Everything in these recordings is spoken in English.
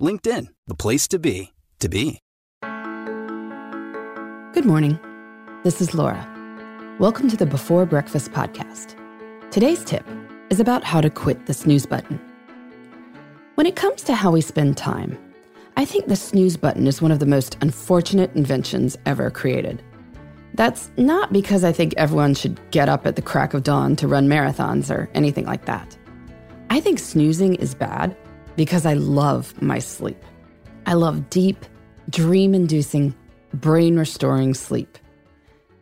LinkedIn, the place to be, to be. Good morning. This is Laura. Welcome to the Before Breakfast podcast. Today's tip is about how to quit the snooze button. When it comes to how we spend time, I think the snooze button is one of the most unfortunate inventions ever created. That's not because I think everyone should get up at the crack of dawn to run marathons or anything like that. I think snoozing is bad because I love my sleep. I love deep, dream inducing, brain restoring sleep.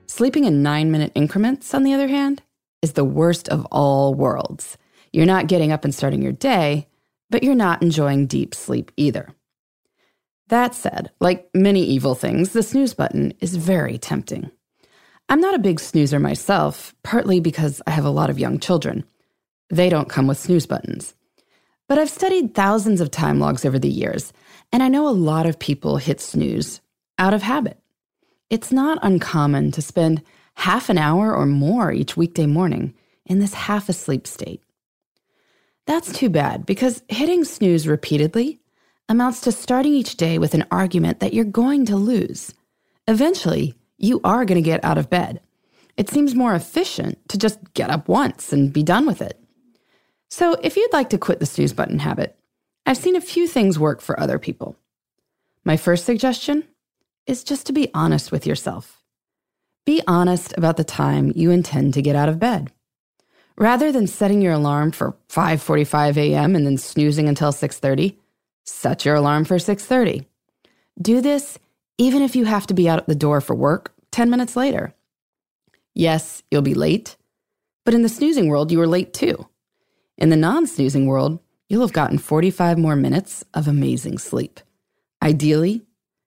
Sleeping in nine minute increments, on the other hand, is the worst of all worlds. You're not getting up and starting your day, but you're not enjoying deep sleep either. That said, like many evil things, the snooze button is very tempting. I'm not a big snoozer myself, partly because I have a lot of young children. They don't come with snooze buttons. But I've studied thousands of time logs over the years, and I know a lot of people hit snooze out of habit. It's not uncommon to spend half an hour or more each weekday morning in this half asleep state. That's too bad because hitting snooze repeatedly amounts to starting each day with an argument that you're going to lose. Eventually, you are going to get out of bed. It seems more efficient to just get up once and be done with it. So, if you'd like to quit the snooze button habit, I've seen a few things work for other people. My first suggestion is just to be honest with yourself. Be honest about the time you intend to get out of bed. Rather than setting your alarm for 5:45 a.m. and then snoozing until 6:30, set your alarm for 6:30. Do this even if you have to be out the door for work 10 minutes later. Yes, you'll be late, but in the snoozing world, you were late too. In the non-snoozing world, you'll have gotten 45 more minutes of amazing sleep. Ideally,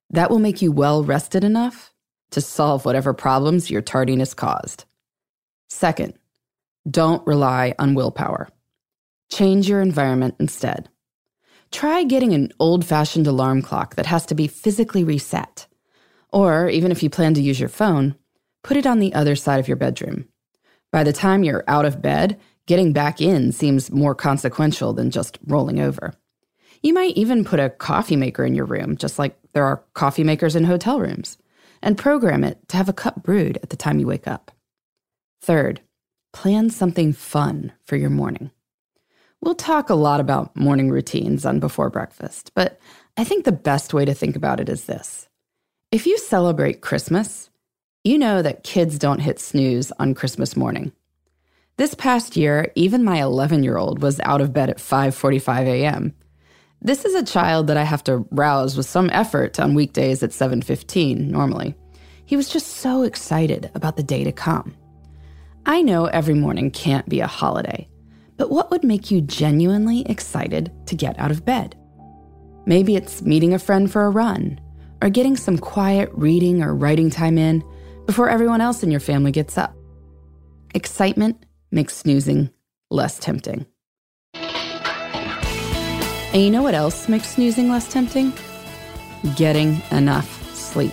that will make you well rested enough to solve whatever problems your tardiness caused. Second, don't rely on willpower. Change your environment instead. Try getting an old fashioned alarm clock that has to be physically reset. Or, even if you plan to use your phone, put it on the other side of your bedroom. By the time you're out of bed, getting back in seems more consequential than just rolling over. You might even put a coffee maker in your room, just like there are coffee makers in hotel rooms, and program it to have a cup brewed at the time you wake up. Third, plan something fun for your morning. We'll talk a lot about morning routines on Before Breakfast, but I think the best way to think about it is this. If you celebrate Christmas, you know that kids don't hit snooze on Christmas morning. This past year, even my 11-year-old was out of bed at 5:45 a.m. This is a child that I have to rouse with some effort on weekdays at 7:15 normally. He was just so excited about the day to come. I know every morning can't be a holiday, but what would make you genuinely excited to get out of bed? Maybe it's meeting a friend for a run, or getting some quiet reading or writing time in before everyone else in your family gets up. Excitement makes snoozing less tempting. And you know what else makes snoozing less tempting? Getting enough sleep.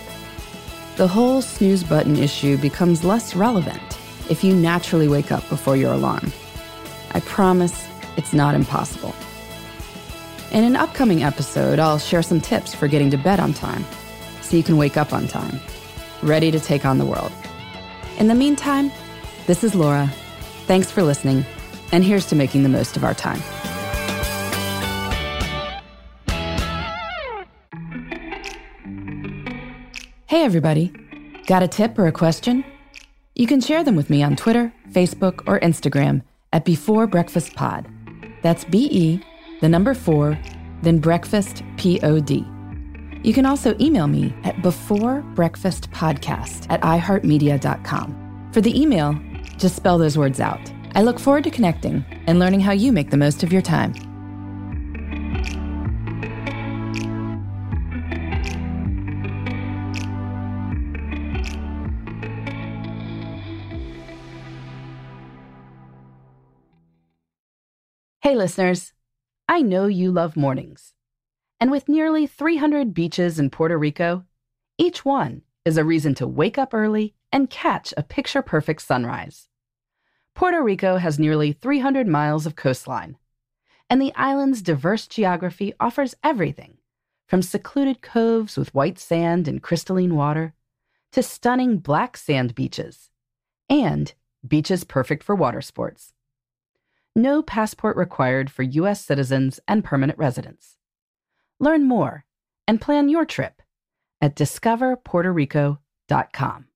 The whole snooze button issue becomes less relevant if you naturally wake up before your alarm. I promise it's not impossible. In an upcoming episode, I'll share some tips for getting to bed on time so you can wake up on time, ready to take on the world. In the meantime, this is Laura. Thanks for listening, and here's to making the most of our time. Hey, everybody. Got a tip or a question? You can share them with me on Twitter, Facebook, or Instagram at Before Breakfast Pod. That's B E, the number four, then breakfast, P O D. You can also email me at beforebreakfastpodcast at iheartmedia.com. For the email, just spell those words out. I look forward to connecting and learning how you make the most of your time. Hey, listeners. I know you love mornings. And with nearly 300 beaches in Puerto Rico, each one is a reason to wake up early and catch a picture perfect sunrise. Puerto Rico has nearly 300 miles of coastline, and the island's diverse geography offers everything from secluded coves with white sand and crystalline water to stunning black sand beaches and beaches perfect for water sports no passport required for U.S. citizens and permanent residents. Learn more and plan your trip at discoverpuertorico.com.